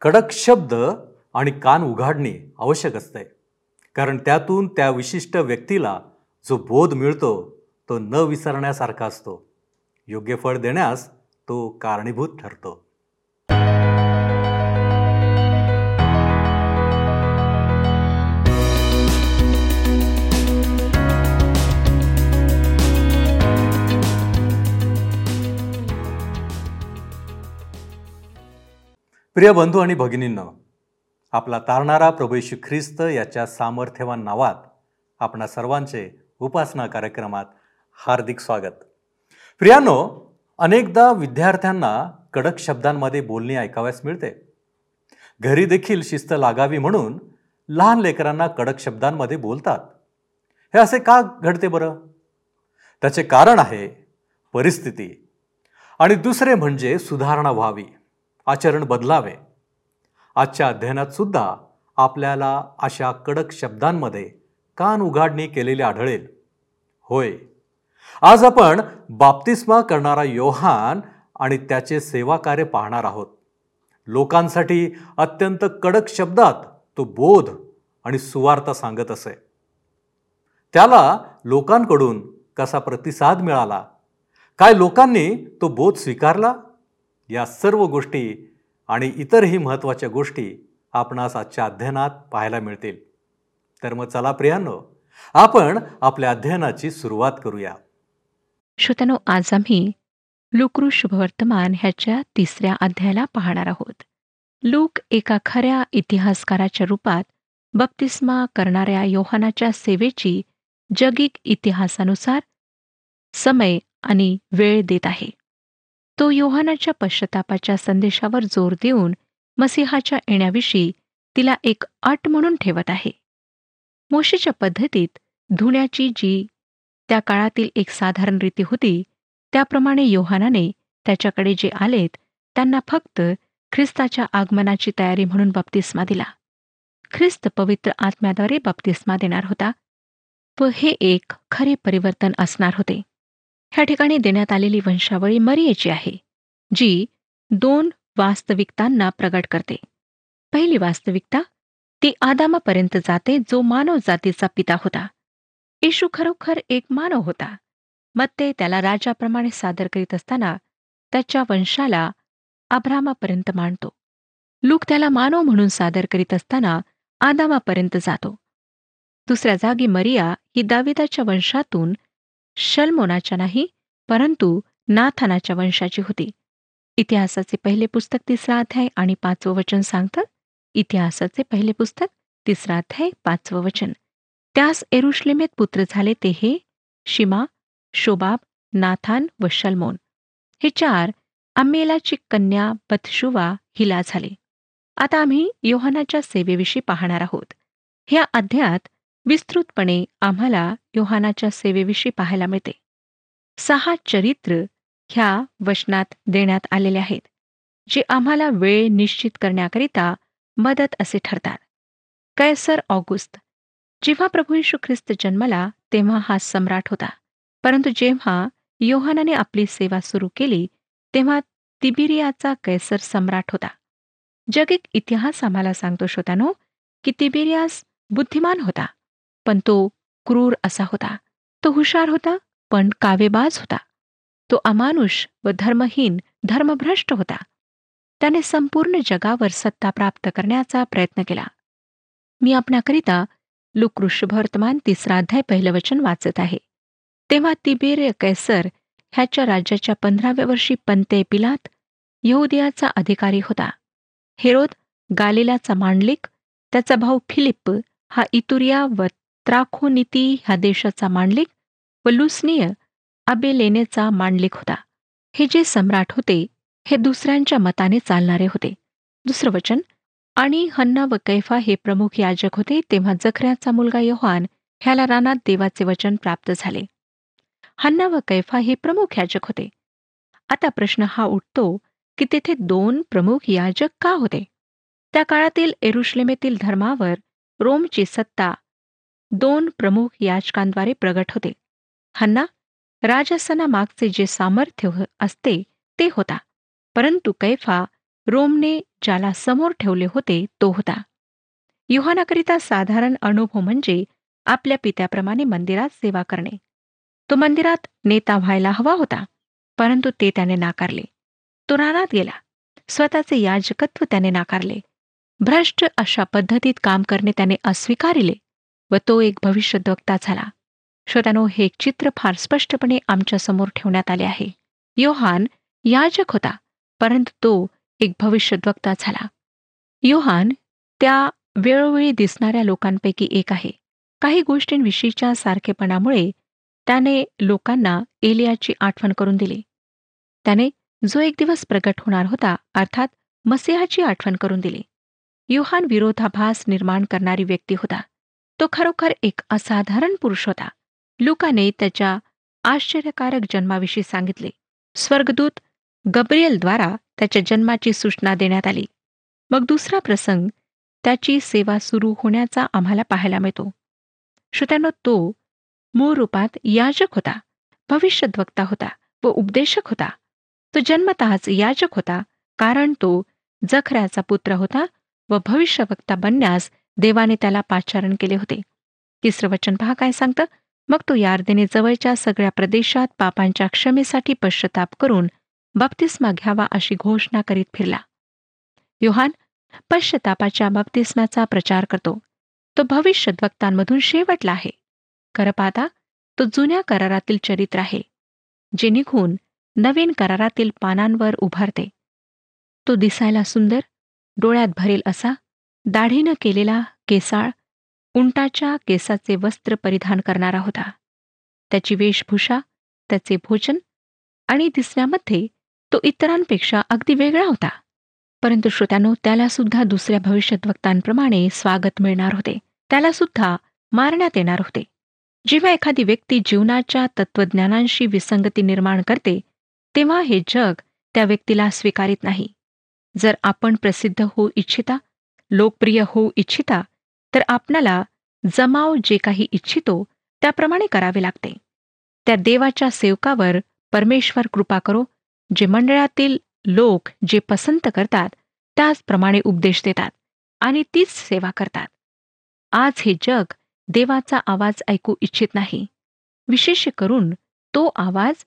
कडक शब्द आणि कान उघाडणे आवश्यक असते. कारण त्यातून त्या विशिष्ट व्यक्तीला जो बोध मिळतो तो न विसरण्यासारखा असतो. योग्य फळ देण्यास तो कारणीभूत ठरतो. प्रिय बंधू आणि भगिनींनो आपला तारणारा प्रभूशी ख्रिस्त याच्या सामर्थ्यवान नावात आपणा सर्वांचे उपासना कार्यक्रमात हार्दिक स्वागत. प्रियानो अनेकदा विद्यार्थ्यांना कडक शब्दांमध्ये बोलणे ऐकाव्यास मिळते. घरी देखील शिस्त लागावी म्हणून लहान लेकरांना कडक शब्दांमध्ये बोलतात. हे असे का घडते बरं? त्याचे कारण आहे परिस्थिती आणि दुसरे म्हणजे सुधारणा व्हावी. आचरण बदलावे. आजच्या अध्ययनात सुद्धा आपल्याला अशा कडक शब्दांमध्ये कान उघाडणी केलेली आढळेल. होय. आज आपण बाप्तिस्मा करणारा योहान आणि त्याचे सेवा कार्य पाहणार आहोत. लोकांसाठी अत्यंत कडक शब्दात तो बोध आणि सुवार्ता सांगत असे. त्याला लोकांकडून कसा प्रतिसाद मिळाला? काय लोकांनी तो बोध स्वीकारला? या सर्व गोष्टी आणि इतरही महत्त्वाच्या गोष्टी आपणास आजच्या अध्ययनात पाहायला मिळतील. तर मग चला प्रियांनो आपण आपल्या अध्ययनाची सुरुवात करूया. श्रोत्यानो आज आम्ही लुकरू शुभवर्तमान ह्याच्या तिसऱ्या अध्यायाला पाहणार आहोत. लूक एका खऱ्या इतिहासकाराच्या रूपात बप्तिस्मा करणाऱ्या योहानाच्या सेवेची जगिक इतिहासानुसार समय आणि वेळ देत आहे. तो योहानाच्या पश्चातापाच्या संदेशावर जोर देऊन मसिहाच्या येण्याविषयी तिला एक अट म्हणून ठेवत आहे. मोशीच्या पद्धतीत धुण्याची जी त्या काळातील एक साधारण रीती होती त्याप्रमाणे योहानाने त्याच्याकडे जे आलेत त्यांना फक्त ख्रिस्ताच्या आगमनाची तयारी म्हणून बप्तिस्मा दिला. ख्रिस्त पवित्र आत्म्याद्वारे बप्तिस्मा देणार होता व हे एक खरे परिवर्तन असणार होते. ह्या ठिकाणी देण्यात आलेली वंशावळी मरियेची आहे जी दोन वास्तविकतांना प्रगट करते. पहिली वास्तविकता ती आदामापर्यंत जाते जो मानव जातीचा पिता होता. येशू खरोखर एक मानव होता. मग ते त्याला राजाप्रमाणे सादर करीत असताना त्याच्या वंशाला अभ्रामापर्यंत मांडतो. लूक त्याला मानव म्हणून सादर करीत असताना आदामापर्यंत जातो. दुसऱ्या जागी मरिया ही दाविदाच्या वंशातून शलमोनाच्या नाही परंतु नाथानाच्या वंशाची होती. इतिहासाचे पहिले पुस्तक तिसरा अध्याय आणि पाचवं वचन सांगतं इतिहासाचे पहिले पुस्तक तिसरा अध्याय पाचवं वचन. त्यास एरुश्लेमेत पुत्र झाले ते हे शिमा शोबाब नाथान व शलमोन. हे चार अम्मेलाची कन्या बथशुवा हिला झाले. आता आम्ही योहानाच्या सेवेविषयी पाहणार आहोत. ह्या अध्यायात विस्तृतपणे आम्हाला योहानाच्या सेवेविषयी पाहायला मिळते. सहा चरित्र ह्या वचनात देण्यात आलेले आहेत जे आम्हाला वेळ निश्चित करण्याकरिता मदत असे ठरतात. कैसर ऑगुस्त जेव्हा प्रभू यशू ख्रिस्त जन्मला तेव्हा हा सम्राट होता. परंतु जेव्हा योहानाने आपली सेवा सुरू केली तेव्हा तिबिरियाचा कैसर सम्राट होता. जगिक इतिहास आम्हाला सांगतो श्रोतानो की तिबिरियास बुद्धिमान होता. पण तो क्रूर असा होता. तो हुशार होता पण कावेबाज होता. तो अमानुष व धर्महीन धर्मभ्रष्ट होता. त्याने संपूर्ण जगावर सत्ता प्राप्त करण्याचा प्रयत्न केला. मी आपणाकरिता लुकृष्भवर्तमान तिसरा अध्याय पहिलं वचन वाचत आहे. तेव्हा तिबेर कैसर ह्याच्या राज्याच्या पंधराव्या वर्षी पंते पिलात यहुदियाचा अधिकारी होता. हेरोद गालिलाचा मांडलिक त्याचा भाऊ फिलिप हा इतुरिया व त्राखोनिती ह्या देशाचा मांडलिक व लुसनीय अबेलेनेचा मांडलिक होता. हे जे सम्राट होते हे दुसऱ्यांच्या मताने चालणारे होते. दुसरं वचन आणि हन्ना व कैफा हे प्रमुख याजक होते तेव्हा जखऱ्याचा मुलगा योहान ह्याला रानात देवाचे वचन प्राप्त झाले. हन्ना व कैफा हे प्रमुख याजक होते. आता प्रश्न हा उठतो की तेथे दोन प्रमुख याजक का होते? त्या काळातील एरुश्लेमेतील धर्मावर रोमची सत्ता दोन प्रमुख याचकांद्वारे प्रगट होते. हन्ना राजसनामागचे जे सामर्थ्य हो- असते ते होता. परंतु कैफा रोमने ज्याला समोर ठेवले होते तो होता. युहानाकरिता साधारण अनुभव म्हणजे आपल्या पित्याप्रमाणे मंदिरात सेवा करणे. तो मंदिरात नेता व्हायला हवा होता परंतु ते त्याने नाकारले. तो रानात गेला. स्वतःचे याजकत्व त्याने नाकारले. भ्रष्ट अशा पद्धतीत काम करणे त्याने अस्वीकारिले. व तो एक भविष्यद्वक्ता झाला. श्रोत्यानो हे चित्र फार स्पष्टपणे आमच्यासमोर ठेवण्यात आले आहे. योहान याजक होता परंतु तो एक भविष्यद्वक्ता झाला. योहान त्या वेळोवेळी दिसणाऱ्या लोकांपैकी एक आहे. काही गोष्टींविषयीच्या सारखेपणामुळे त्याने लोकांना एलियाची आठवण करून दिली. त्याने जो एक दिवस प्रकट होणार होता अर्थात मसिहाची आठवण करून दिली. युहान विरोधाभास निर्माण करणारी व्यक्ती होता. तो खरोखर एक असाधारण पुरुष होता. लुकाने त्याच्या आश्चर्यकारक जन्माविषयी सांगितले. स्वर्गदूत गब्रियलद्वारा त्याच्या जन्माची सूचना देण्यात आली. मग दुसरा प्रसंग त्याची सेवा सुरू होण्याचा आम्हाला पाहायला मिळतो. श्रोत्यानो तो मूळ रूपात याजक होता भविष्यद्वक्ता होता व उपदेशक होता. तो जन्मतःच याजक होता कारण तो जखऱ्याचा पुत्र होता व भविष्यवक्ता बनण्यास देवाने त्याला पाचारण केले होते. तिसरं वचन पहा काय सांगतं? मग तो यार्देने जवळच्या सगळ्या प्रदेशात पापांच्या क्षमेसाठी पश्चाताप करून बप्तिस्मा घ्यावा अशी घोषणा करीत फिरला. योहान पश्चतापाच्या बप्तिस्म्याचा प्रचार करतो. तो भविष्यद्वक्तांमधून शेवटला आहे. खरं पाहता तो जुन्या करारातील चरित्र आहे जे निघून नवीन करारातील पानांवर उभारते. तो दिसायला सुंदर डोळ्यात भरेल असा दाढीनं केलेला केसाळ उंटाच्या केसाचे वस्त्र परिधान करणारा होता. त्याची वेशभूषा त्याचे भोजन आणि दिसण्यामध्ये तो इतरांपेक्षा अगदी वेगळा होता. परंतु श्रोत्यानो त्याला सुद्धा दुसऱ्या भविष्यद्वक्तांप्रमाणे स्वागत मिळणार होते. त्याला सुद्धा मारण्यात येणार होते. जेव्हा एखादी व्यक्ती जीवनाच्या तत्वज्ञानांशी विसंगती निर्माण करते तेव्हा हे जग त्या व्यक्तीला स्वीकारित नाही. जर आपण प्रसिद्ध होऊ इच्छिता लोकप्रिय होऊ इच्छिता तर आपणाला जमाव जे काही इच्छितो त्याप्रमाणे करावे लागते. त्या देवाच्या सेवकावर परमेश्वर कृपा करो जे मंडळातील लोक जे पसंत करतात त्याचप्रमाणे उपदेश देतात आणि तीच सेवा करतात. आज हे जग देवाचा आवाज ऐकू इच्छित नाही. विशेष करून तो आवाज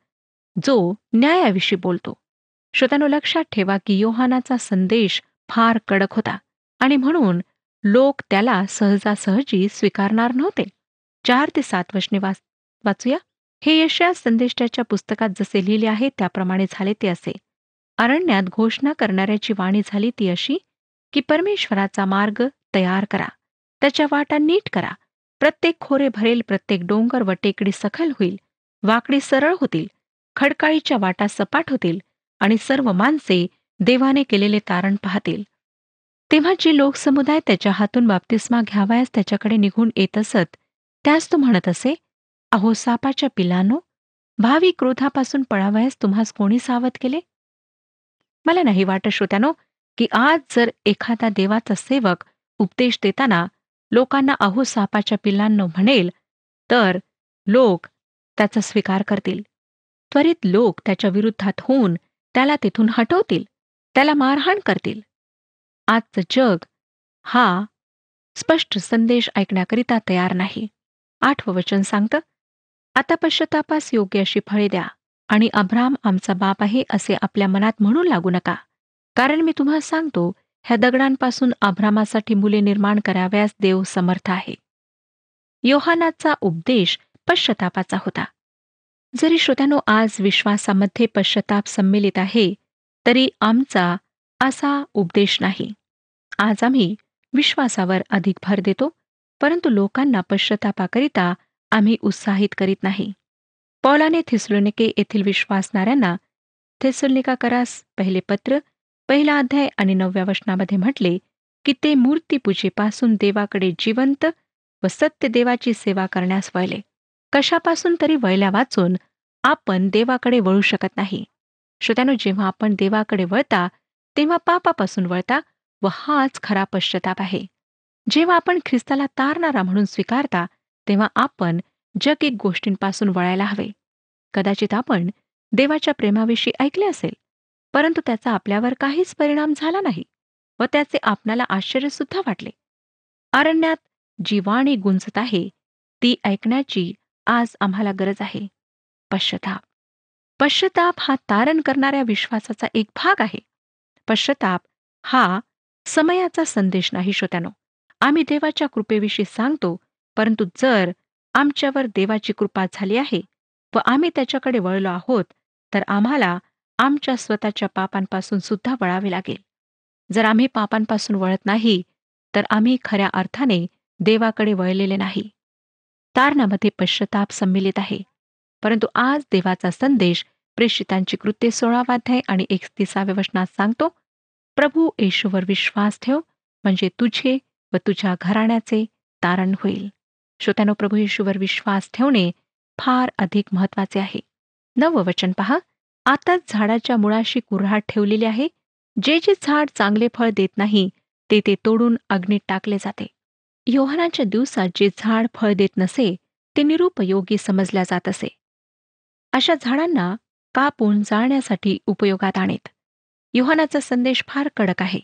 जो न्यायाविषयी बोलतो. श्रोत्यानो लक्षात ठेवा की योहानाचा संदेश फार कडक होता. आणि म्हणून लोक त्याला सहजासहजी स्वीकारणार नव्हते. चार ते सात वचने वाच वाचूया. हे यशया संदेष्टाच्या पुस्तकात जसे लिहिले आहे त्याप्रमाणे झाले ते असे. अरण्यात घोषणा करणाऱ्याची वाणी झाली ती अशी की परमेश्वराचा मार्ग तयार करा. त्याच्या वाटा नीट करा. प्रत्येक खोरे भरेल प्रत्येक डोंगर व टेकडी सखल होईल. वाकडी सरळ होतील. खडकाळीच्या वाटा सपाट होतील. आणि सर्व माणसे देवाने केलेले तारण पाहतील. तेव्हा जे लोकसमुदाय त्याच्या हातून बाप्तिस्मा घ्यावयास त्याच्याकडे निघून येत असत त्यास तो म्हणत असे अहो सापाच्या पिलानो भावी क्रोधापासून पळावयास तुम्हास कोणी सावध केले? मला नाही वाटत श्रोत्यानो की आज जर एखादा देवाचा सेवक उपदेश देताना लोकांना अहो सापाच्या पिल्लांनो म्हणेल तर लोक त्याचा स्वीकार करतील. त्वरित लोक त्याच्या विरुद्धात होऊन त्याला तिथून हटवतील त्याला मारहाण करतील. आजचं जग हा स्पष्ट संदेश ऐकण्याकरिता तयार नाही. आठवं वचन सांगतं आता पश्चतापास योग्य अशी फळे द्या आणि अब्राम आमचा बाप आहे असे आपल्या मनात म्हणू लागू नका. कारण मी तुम्हाला सांगतो ह्या दगडांपासून अभ्रामासाठी मुले निर्माण कराव्यास देव समर्थ आहे. योहानाचा उपदेश पश्चतापाचा होता. जरी श्रोत्यानो आज विश्वासामध्ये पश्चाताप संमिलित आहे तरी आमचा असा उपदेश नाही. आज आम्ही विश्वासावर अधिक भर देतो परंतु लोकांना पश्चातापाकरिता आम्ही उत्साहित करीत नाही. पौलाने थिसलोनिके येथील विश्वासणाऱ्यांना थेसलोनिका करास पहिले पत्र पहिला अध्याय आणि नवव्या वचनामध्ये म्हटले की ते मूर्तीपूजेपासून देवाकडे जिवंत व सत्य देवाची सेवा करण्यास वळले. कशापासून तरी वळल्या वाचून आपण देवाकडे वळू शकत नाही. श्रोत्यानो जेव्हा आपण देवाकडे वळता तेव्हा पापापासून वळता व हाच खरा पश्चाताप आहे. जेव्हा आपण ख्रिस्ताला तारणारा म्हणून स्वीकारता तेव्हा आपण जगिक गोष्टींपासून वळायला हवे. कदाचित आपण देवाच्या प्रेमाविषयी ऐकले असेल परंतु त्याचा आपल्यावर काहीच परिणाम झाला नाही व त्याचे आपणाला आश्चर्यसुद्धा वाटले. अरण्यात जी वाणी गुंजत आहे ती ऐकण्याची आज आम्हाला गरज आहे. पश्चताप. पश्चताप हा तारण करणाऱ्या विश्वासाचा एक भाग आहे. पश्चाताप हा समयाचा संदेश नाही श्रोत्यानो. आम्ही देवाच्या कृपेविषयी सांगतो परंतु जर आमच्यावर देवाची कृपा झाली आहे व आम्ही त्याच्याकडे वळलो आहोत तर आम्हाला आमच्या स्वतःच्या पापांपासून सुद्धा वळावे लागेल. जर आम्ही पापांपासून वळत नाही तर आम्ही खऱ्या अर्थाने देवाकडे वळलेले नाही. तारणामध्ये पश्चाताप संमिलित आहे परंतु आज देवाचा संदेश प्रेषितांची कृत्ये सोळावाध्याय आणि एकतीसाव्या वचनात सांगतो प्रभू येशूवर विश्वास ठेव म्हणजे तुझे व तुझ्या घराण्याचे तारण होईल. श्रोत्यानो प्रभू येशूवर विश्वास ठेवणे फार अधिक महत्त्वाचे आहे. नवं वचन पहा आताच झाडाच्या मुळाशी कुऱ्हाड ठेवलेली आहे. जे जे झाड चांगले फळ देत नाही ते ते तोडून अग्नीत टाकले जाते. योहनाच्या दिवसात जे झाड फळ देत नसे ते निरुपयोगी समजल्या जात असे. अशा झाडांना कापून जाळण्यासाठी उपयोगात आणेत. युहानाचा संदेश फार कडक आहे.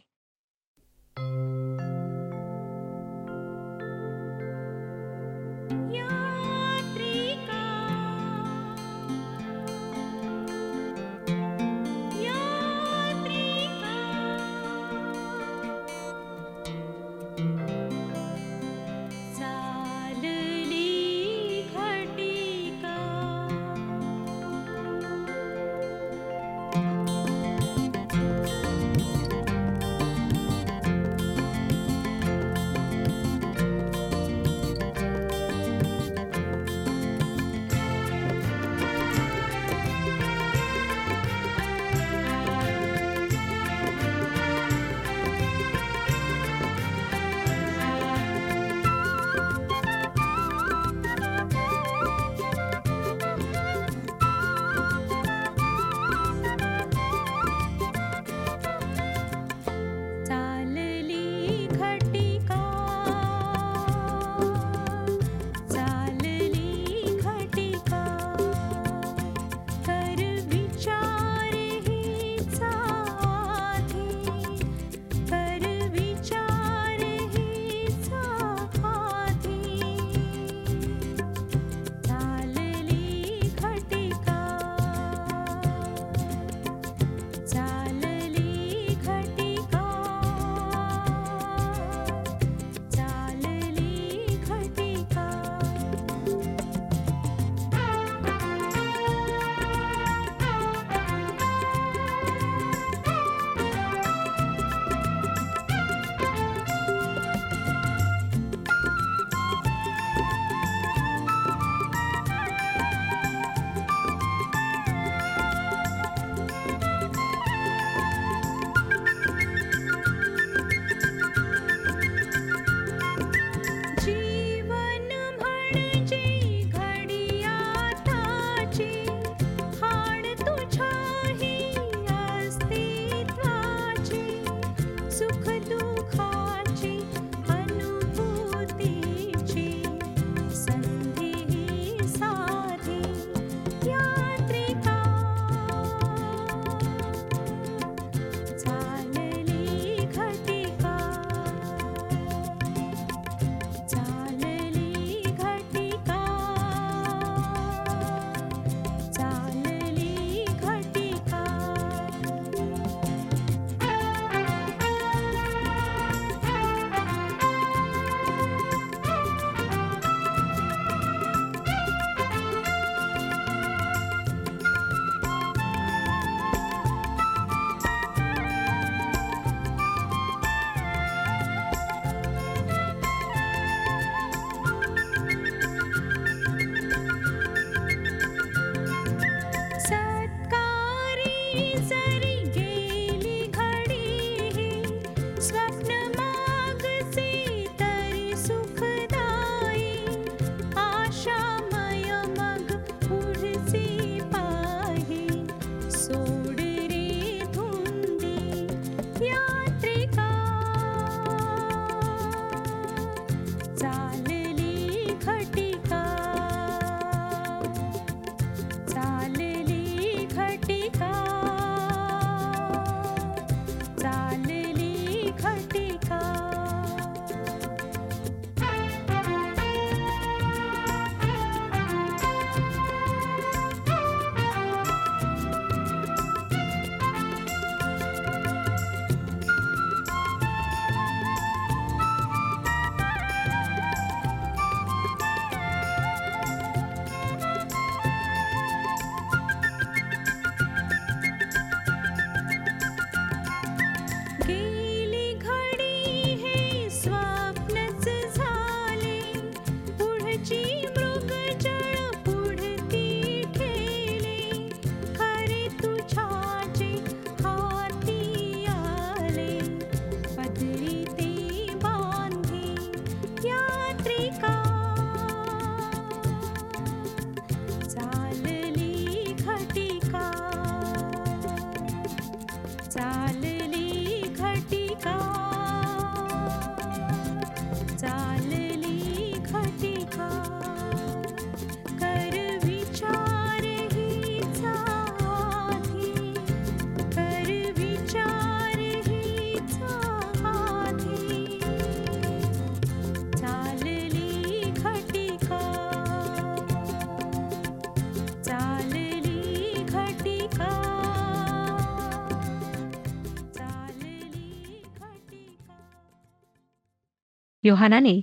योहानाने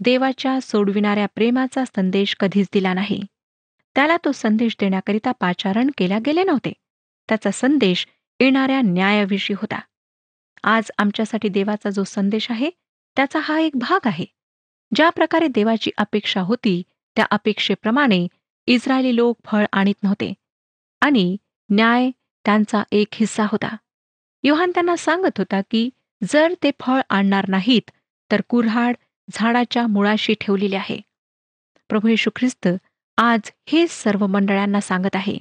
देवाच्या सोडविणाऱ्या प्रेमाचा संदेश कधीच दिला नाही. त्याला तो संदेश देण्याकरिता पाचारण केल्या गेले नव्हते. त्याचा संदेश येणाऱ्या न्यायाविषयी होता. आज आमच्यासाठी देवाचा जो संदेश आहे त्याचा हा एक भाग आहे. ज्या प्रकारे देवाची अपेक्षा होती त्या अपेक्षेप्रमाणे इस्रायली लोक फळ आणीत नव्हते. आणि न्याय त्यांचा एक हिस्सा होता. योहान त्यांना सांगत होता की जर ते फळ आणणार नाहीत तर कुऱ्हाड झाडाच्या मुळाशी ठेवलेले आहे. प्रभू येशू ख्रिस्त आज हे सर्व मंडळांना सांगत आहे.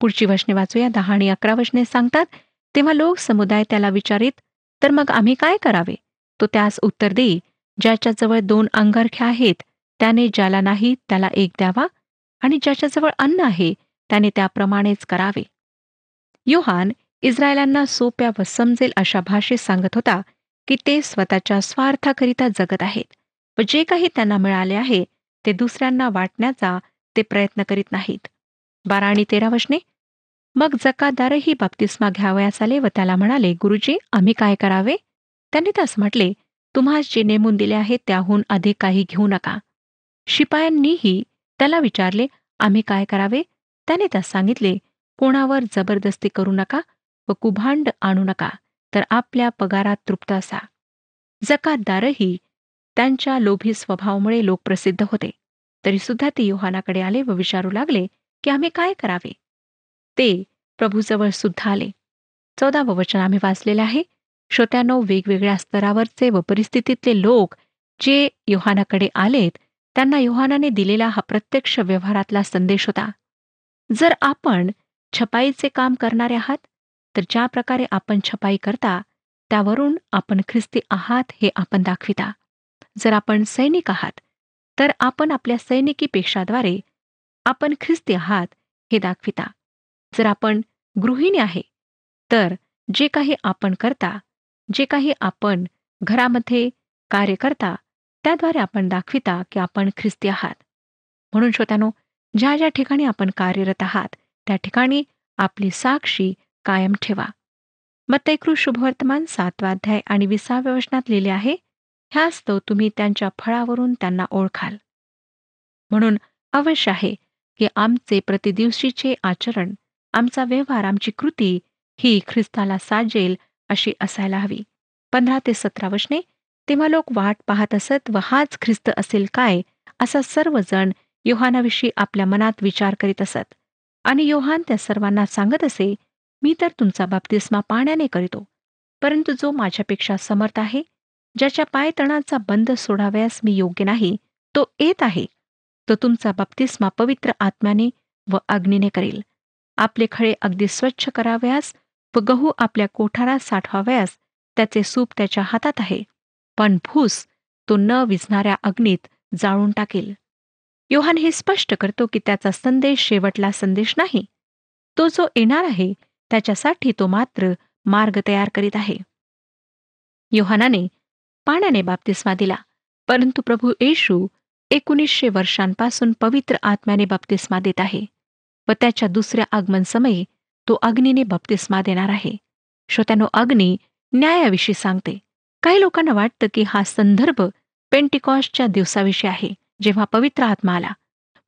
पुढची वचने वाचूया. दहा आणि अकरा वचने सांगतात तेव्हा लोक समुदाय त्याला विचारित तर मग आम्ही काय करावे? तो त्यास उत्तर देई ज्याच्याजवळ दोन अंगरख्या आहेत त्याने ज्याला नाही त्याला एक द्यावा आणि ज्याच्याजवळ अन्न आहे त्याने त्याप्रमाणेच करावे. योहान इस्रायलांना सोप्या व समजेल अशा भाषेत सांगत होता की ते स्वतःच्या स्वार्थाकरिता जगत आहेत व जे काही त्यांना मिळाले आहे ते दुसऱ्यांना वाटण्याचा ते प्रयत्न करीत नाहीत. बारा आणि तेरा वशने मग जकादारही बाप्तिस्मा घ्यावयास आले व त्याला म्हणाले गुरुजी आम्ही काय करावे? त्यांनी त्यास म्हटले तुम्हास जे नेमून दिले आहे त्याहून अधिक काही घेऊ नका. शिपायांनीही त्याला विचारले आम्ही काय करावे? त्याने त्यास सांगितले कोणावर जबरदस्ती करू नका व कुभांड आणू नका. तर आपल्या पगारात तृप्त असा. जकातदारही त्यांच्या लोभी स्वभावामुळे लोकप्रसिद्ध होते. तरी सुद्धा ते योहानाकडे आले व विचारू लागले की आम्ही काय करावे? ते प्रभूजवळ सुद्धा आले. चौदावं वचन आम्ही वाचलेले आहे. श्रोत्यानो वेगवेगळ्या स्तरावरचे व परिस्थितीतले लोक जे योहानाकडे आलेत त्यांना योहानाने दिलेला हा प्रत्यक्ष व्यवहारातला संदेश होता. जर आपण छपाईचे काम करणारे आहात तर ज्या प्रकारे आपण छपाई करता त्यावरून आपण ख्रिस्ती आहात हे आपण दाखविता. जर आपण सैनिक आहात तर आपण आपल्या सैनिकी पेक्षाद्वारे आपण ख्रिस्ती आहात हे दाखविता. जर आपण गृहिणी आहे तर जे काही आपण करता जे काही आपण घरामध्ये कार्य करता त्याद्वारे आपण दाखविता की आपण ख्रिस्ती आहात. म्हणून श्रोत्यानो ज्या ज्या ठिकाणी आपण कार्यरत आहात त्या ठिकाणी आपली साक्षी कायम ठेवा. मत्तैकृ शुभवर्तमान सातवाध्याय आणि विसाव्या वचनात लिहिले आहे ह्यास्तव तुम्ही त्यांच्या फळावरून त्यांना ओळखाल. म्हणून अवश्य आहे की आमचे प्रतिदिवशीचे आचरण आमचा व्यवहार आमची कृती ही ख्रिस्ताला साजेल अशी असायला हवी. पंधरा ते सतरा वचने तेव्हा लोक वाट पाहत असत व हाच ख्रिस्त असेल काय? असा सर्वजण योहानाविषयी आपल्या मनात विचार करीत असत. आणि योहान त्या सर्वांना सांगत असे मी तर तुमचा बाप्तिस्मा पाण्याने करीतो परंतु जो माझ्यापेक्षा समर्थ आहे ज्याच्या पायतणाचा बंद सोडाव्यास मी योग्य नाही तो येत आहे. तो तुमचा बाप्तिस्मा पवित्र आत्म्याने व अग्नीने करेल. आपले खळे अगदी स्वच्छ कराव्यास व गहू आपल्या कोठारात साठवाव्यास त्याचे सूप त्याच्या हातात आहे. पण भूस तो न विझणाऱ्या अग्नीत जाळून टाकेल. योहान हे स्पष्ट करतो की त्याचा संदेश शेवटला संदेश नाही. तो जो येणार आहे त्याच्यासाठी तो मात्र मार्ग तयार करीत आहे. योहानाने पाण्याने बाप्तिस्मा दिला परंतु प्रभू येशू एकोणीसशे वर्षांपासून पवित्र आत्म्याने बाप्तिस्मा देत आहे व त्याच्या दुसऱ्या आगमन समयी तो अग्नीने बाप्तिस्मा देणार आहे. श्रोत्यानो अग्नी न्यायाविषयी सांगते. काही लोकांना वाटतं की हा संदर्भ पेंटिकॉसच्या दिवसाविषयी आहे जेव्हा पवित्र आत्मा आला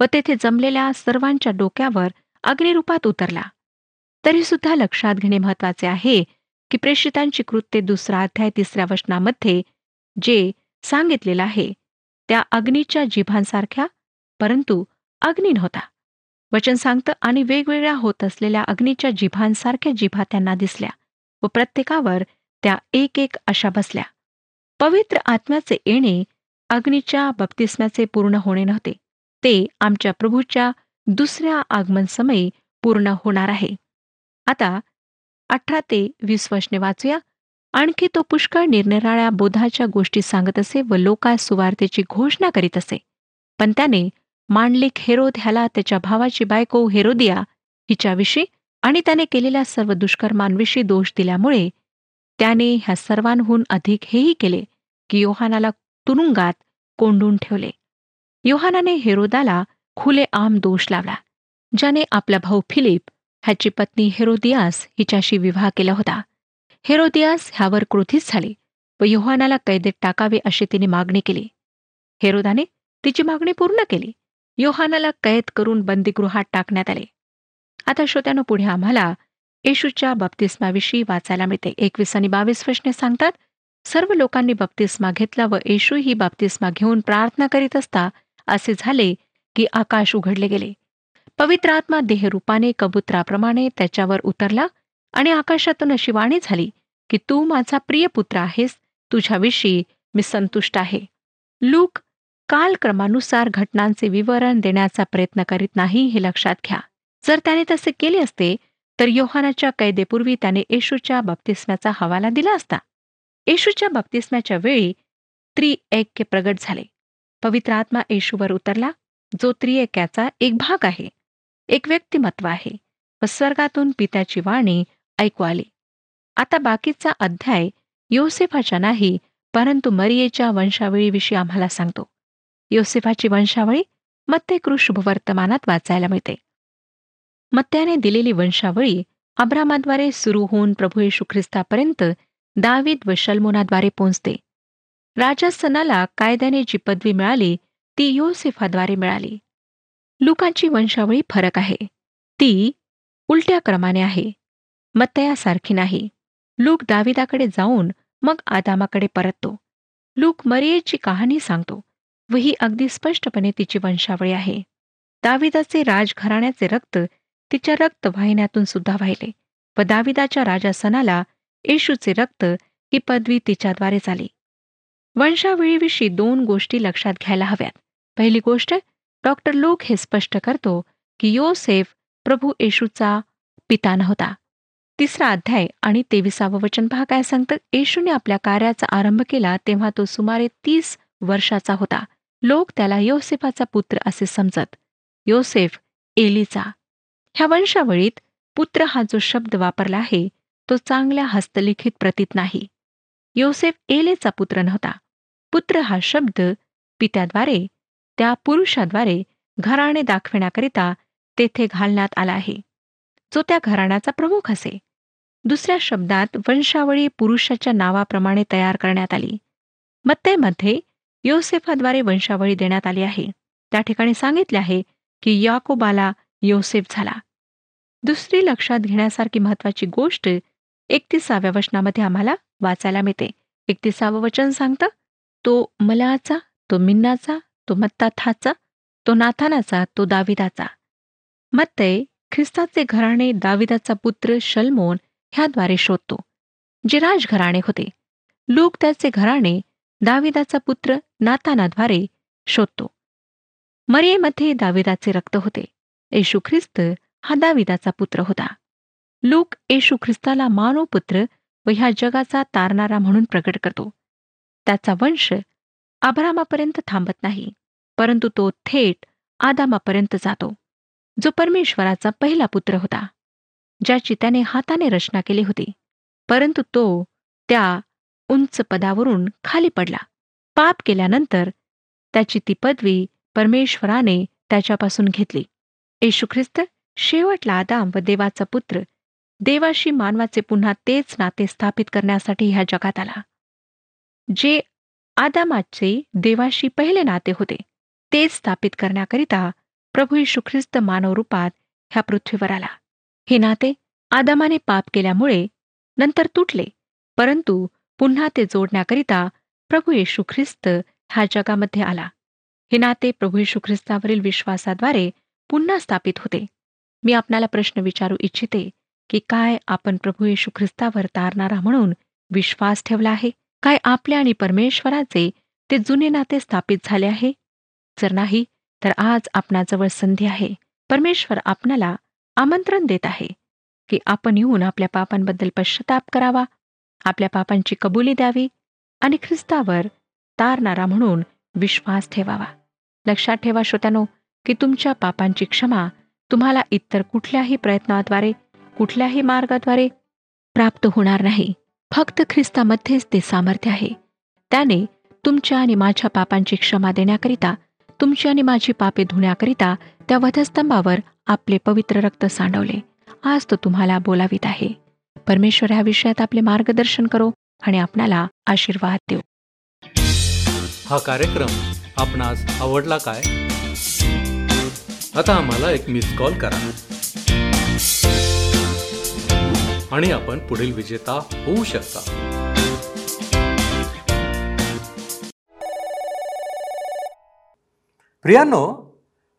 व तेथे जमलेल्या सर्वांच्या डोक्यावर अग्निरूपात उतरला. तरी सुद्धा लक्षात घेणे महत्त्वाचे आहे की प्रेषितांची कृत्ये दुसरा अध्याय तिसऱ्या वचनामध्ये जे सांगितलेलं आहे त्या अग्नीच्या जिभांसारख्या परंतु अग्नी नव्हता. वचन सांगतं आणि वेगवेगळ्या होत असलेल्या अग्नीच्या जिभांसारख्या जिभा त्यांना दिसल्या व प्रत्येकावर त्या एक एक अशा बसल्या. पवित्र आत्म्याचे येणे अग्नीच्या बप्तिस्म्याचे पूर्ण होणे नव्हते. ते आमच्या प्रभूच्या दुसऱ्या आगमन समयी पूर्ण होणार आहे. आता अठरा ते वीस वचने वाचूया. आणखी तो पुष्कळ निरनिराळ्या बोधाच्या गोष्टी सांगत असे व लोकाय सुवार्तेची घोषणा करीत असे. पण त्याने मांडलिक हेरोद ह्याला त्याच्या भावाची बायको हेरोदिया हिच्याविषयी आणि त्याने केलेल्या सर्व दुष्कर्मांविषयी दोष दिल्यामुळे त्याने ह्या सर्वांहून अधिक हेही केले की योहानाला तुरुंगात कोंडून ठेवले. योहानाने हेरोदाला खुले आम दोष लावला ज्याने आपला भाऊ फिलिप ह्याची पत्नी हेरोदियास हिच्याशी विवाह केला होता. हेरोदियास ह्यावर क्रोधित झाले व योहानाला कैदेत टाकावे अशी तिने मागणी केली. हेरोदाने तिची मागणी पूर्ण केली. योहानाला कैद करून बंदीगृहात टाकण्यात आले. आता श्रोत्यानं पुढे आम्हाला येशूच्या बाप्तिस्माविषयी वाचायला मिळते. एकवीस आणि बावीस वशने सांगतात सर्व लोकांनी बप्तिस्मा घेतला व येशू ही बाप्तिस्मा घेऊन प्रार्थना करीत असता असे झाले की आकाश उघडले गेले. पवित्र आत्मा देहरूपाने कबुतराप्रमाणे त्याच्यावर उतरला आणि आकाशातून अशी वाणी झाली की तू माझा प्रिय पुत्र आहेस. तुझ्याविषयी मी संतुष्ट आहे. लूक कालक्रमानुसार घटनांचे विवरण देण्याचा प्रयत्न करीत नाही हे लक्षात घ्या. जर त्याने तसे केले असते तर योहानाच्या कैदेपूर्वी त्याने येशूच्या बाप्तिस्म्याचा हवाला दिला असता. येशूच्या बाप्तिस्म्याच्या वेळी त्रिऐक्य प्रगट झाले. पवित्र आत्मा येशूवर उतरला. जो त्रिऐक्याचा एक भाग आहे. एक व्यक्तिमत्व आहे. व स्वर्गातून पित्याची वाणी ऐकू आली. आता बाकीचा अध्याय योसेफाच्या नाही परंतु मरियेच्या वंशावळीविषयी आम्हाला सांगतो. योसेफाची वंशावळी मत्ते वर्तमानात वाचायला मिळते. मत्त्याने दिलेली वंशावळी अब्रामाद्वारे सुरू होऊन प्रभू येशू ख्रिस्तापर्यंत दावीद व शल्मोनाद्वारे पोहोचते. राजा सणाला कायद्याने जी पदवी मिळाली ती योसेफाद्वारे मिळाली. लुकांची वंशावळी फरक आहे. ती उलट्या क्रमाने आहे. मत्तयासारखी नाही. लूक दाविदाकडे जाऊन मग आदामाकडे परततो. लूक मरियेची कहाणी सांगतो व ही अगदी स्पष्टपणे तिची वंशावळी आहे. दाविदाचे राजघराण्याचे रक्त तिच्या रक्तवाहिन्यातून सुद्धा वाहिले व दाविदाच्या राजा सणाला येशूचे रक्त ही पदवी तिच्याद्वारे झाली. वंशावळीविषयी दोन गोष्टी लक्षात घ्यायला हव्यात. पहिली गोष्ट डॉक्टर लोक हे स्पष्ट करतो की योसेफ प्रभू येशूचा पिता नव्हता. तिसरा अध्याय आणि तेविसावं वचन पहा काय सांगतं? येशूने आपल्या कार्याचा आरंभ केला तेव्हा तो सुमारे तीस वर्षाचा होता. लोक त्याला योसेफाचा पुत्र असे समजत. योसेफ एलीचा. ह्या वंशावळीत पुत्र हा जो शब्द वापरला आहे तो चांगल्या हस्तलिखित प्रतीत नाही. योसेफ एलेचा पुत्र नव्हता. पुत्र हा शब्द पित्याद्वारे त्या पुरुषाद्वारे घराणे दाखविण्याकरिता तेथे घालण्यात आला आहे. जो त्या घराण्याचा प्रमुख असे. दुसऱ्या शब्दात वंशावळी पुरुषाच्या नावाप्रमाणे तयार करण्यात आली. मत्तेमध्ये योसेफाद्वारे वंशावळी देण्यात आली आहे. त्या ठिकाणी सांगितले आहे की याकोबाला योसेफ झाला. दुसरी लक्षात घेण्यासारखी महत्वाची गोष्ट एकतीसाव्या वचनामध्ये आम्हाला वाचायला मिळते. एकतीसावं वचन सांगतं तो मलाचा तो मिन्नाचा तो मत्ताथाचा तो नाथानाचा तो दाविदाचा. मत्तय ख्रिस्ताचे घराणे दाविदाचा पुत्र शल्मोन ह्याद्वारे शोधतो जे राजघराणे होते. लोक त्याचे घराणे दाविदाचा पुत्र नातानाद्वारे शोधतो. मरियेमध्ये दाविदाचे रक्त होते. येशू ख्रिस्त हा दाविदाचा पुत्र होता. लोक येशू ख्रिस्ताला मानव पुत्र व ह्या जगाचा तारणारा म्हणून प्रकट करतो. त्याचा वंश आभरामापर्यंत थांबत नाही परंतु तो थेट आदामापर्यंत जातो जो परमेश्वराचा पहिला पुत्र होता ज्याची त्याने हाताने रचना केली होती परंतु तो त्या उंच पदावरून खाली पडला. पाप केल्यानंतर त्याची ती पदवी परमेश्वराने त्याच्यापासून घेतली. येशू ख्रिस्त शेवटला आदाम व देवाचा पुत्र देवाशी मानवाचे पुन्हा तेच नाते स्थापित करण्यासाठी ह्या जगात आला. जे आदामाचे देवाशी पहिले नाते होते. तेच स्थापित करण्याकरिता प्रभू यशू ख्रिस्त मानव रूपात ह्या पृथ्वीवर आला. हे नाते आदामाने पाप केल्यामुळे नंतर तुटले परंतु पुन्हा ते जोडण्याकरिता प्रभू येशू ख्रिस्त ह्या जगामध्ये आला. हे नाते प्रभू येशू ख्रिस्तावरील विश्वासाद्वारे पुन्हा स्थापित होते. मी आपणाला प्रश्न विचारू इच्छिते की काय आपण प्रभू येशू ख्रिस्तावर तारणारा म्हणून विश्वास ठेवला आहे? काय आपले आणि परमेश्वराचे ते जुने नाते स्थापित झाले आहे? जर नाही तर आज आपणाजवळ संधी आहे. परमेश्वर आपणाला आमंत्रण देत आहे की आपण येऊन आपल्या पापांबद्दल पश्चाताप करावा आपल्या पापांची कबुली द्यावी आणि ख्रिस्तावर तारणारा म्हणून विश्वास ठेवावा. लक्षात ठेवा श्रोत्यानो की तुमच्या पापांची क्षमा तुम्हाला इतर कुठल्याही प्रयत्नाद्वारे कुठल्याही मार्गाद्वारे प्राप्त होणार नाही. फक्त ख्रिस्तामध्येच ते सामर्थ्य आहे. त्याने तुमच्या आणि माझ्या पापांची क्षमा देण्याकरिता तुमची आणि माझी पापे धुण्याकरिता त्या वधस्तंभावर आपले पवित्र रक्त सांडवले. आज तो तुम्हाला बोलावीत आहे. परमेश्वर ह्या विषयात आपले मार्गदर्शन करो आणि आपणाला आशीर्वाद देऊ हा कार्यक्रम आपणास आवडला काय? आता आम्हाला एक मिस कॉल करा. आणि आपण पुढील विजेता होऊ शकता. प्रियांनो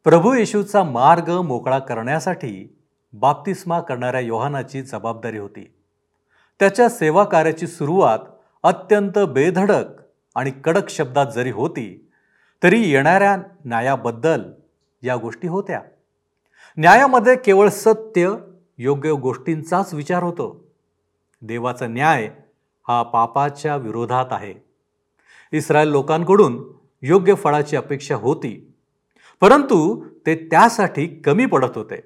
प्रभू येशूचा मार्ग मोकळा करण्यासाठी बाप्तिस्मा करणाऱ्या योहानाची जबाबदारी होती. त्याच्या सेवा कार्याची सुरुवात अत्यंत बेधडक आणि कडक शब्दात जरी होती तरी येणाऱ्या न्यायाबद्दल या गोष्टी होत्या. न्यायामध्ये केवळ सत्य योग्य गोष्टींचाच विचार होतो. देवाचा न्याय हा पापाच्या विरोधात आहे. इस्रायल लोकांकडून योग्य फळाची अपेक्षा होती परंतु ते त्यासाठी कमी पडत होते.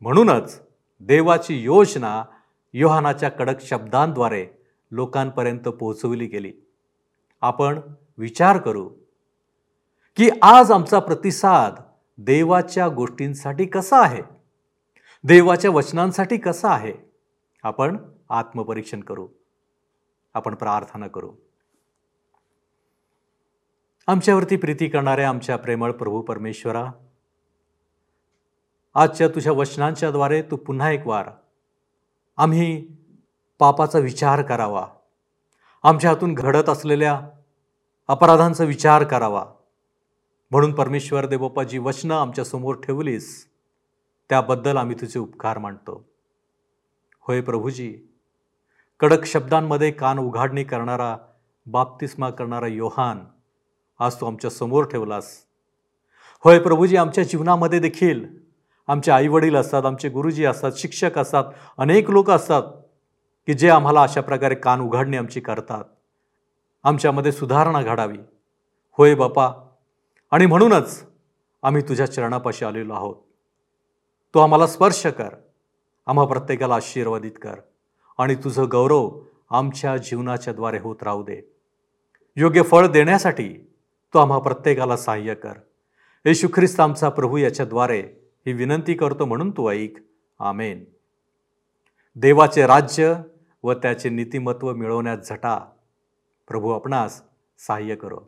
म्हणूनच देवाची योजना योहानाच्या कडक शब्दांद्वारे लोकांपर्यंत पोहोचवली गेली. आपण विचार करू की आज आमचा प्रतिसाद देवाच्या गोष्टींसाठी कसा आहे? देवाच्या वचनांसाठी कसा आहे? आपण आत्मपरीक्षण करू. आपण प्रार्थना करू. आमच्यावरती प्रीती करणाऱ्या आमच्या प्रेमळ प्रभू परमेश्वरा आजच्या तुझ्या वचनांच्या द्वारे तू पुन्हा एक वार आम्ही पापाचा विचार करावा. आमच्या हातून घडत असलेल्या अपराधांचा विचार करावा. म्हणून परमेश्वर देवप्पा जी वचनं आमच्यासमोर ठेवलीस. त्याबद्दल आम्ही तुझे उपकार मानतो. होय प्रभूजी कडक शब्दांमध्ये कान उघाडणी करणारा बाप्तिस्मा करणारा योहान आज तू आमच्यासमोर ठेवलास. होय प्रभूजी आमच्या जीवनामध्ये देखील आमचे आईवडील असतात आमचे गुरुजी असतात शिक्षक असतात अनेक लोक असतात की जे आम्हाला अशा प्रकारे कान उघडणे आमची करतात. आमच्यामध्ये सुधारणा घडावी. होय बापा आणि म्हणूनच आम्ही तुझ्या चरणापाशी आलेलो आहोत. तू आम्हाला स्पर्श कर. आम्हा प्रत्येकाला आशीर्वादित कर. आणि तुझं गौरव आमच्या जीवनाच्या द्वारे होत राहू दे. योग्य फळ देण्यासाठी तू आम्हा प्रत्येकाला सहाय्य कर. येशू ख्रिस्त आमचा प्रभू याच्याद्वारे ही विनंती करतो म्हणून तू ऐक. आमेन. देवाचे राज्य व त्याचे नीतिमत्व मिळवण्यात झटा. प्रभू आपणास सहाय्य करो.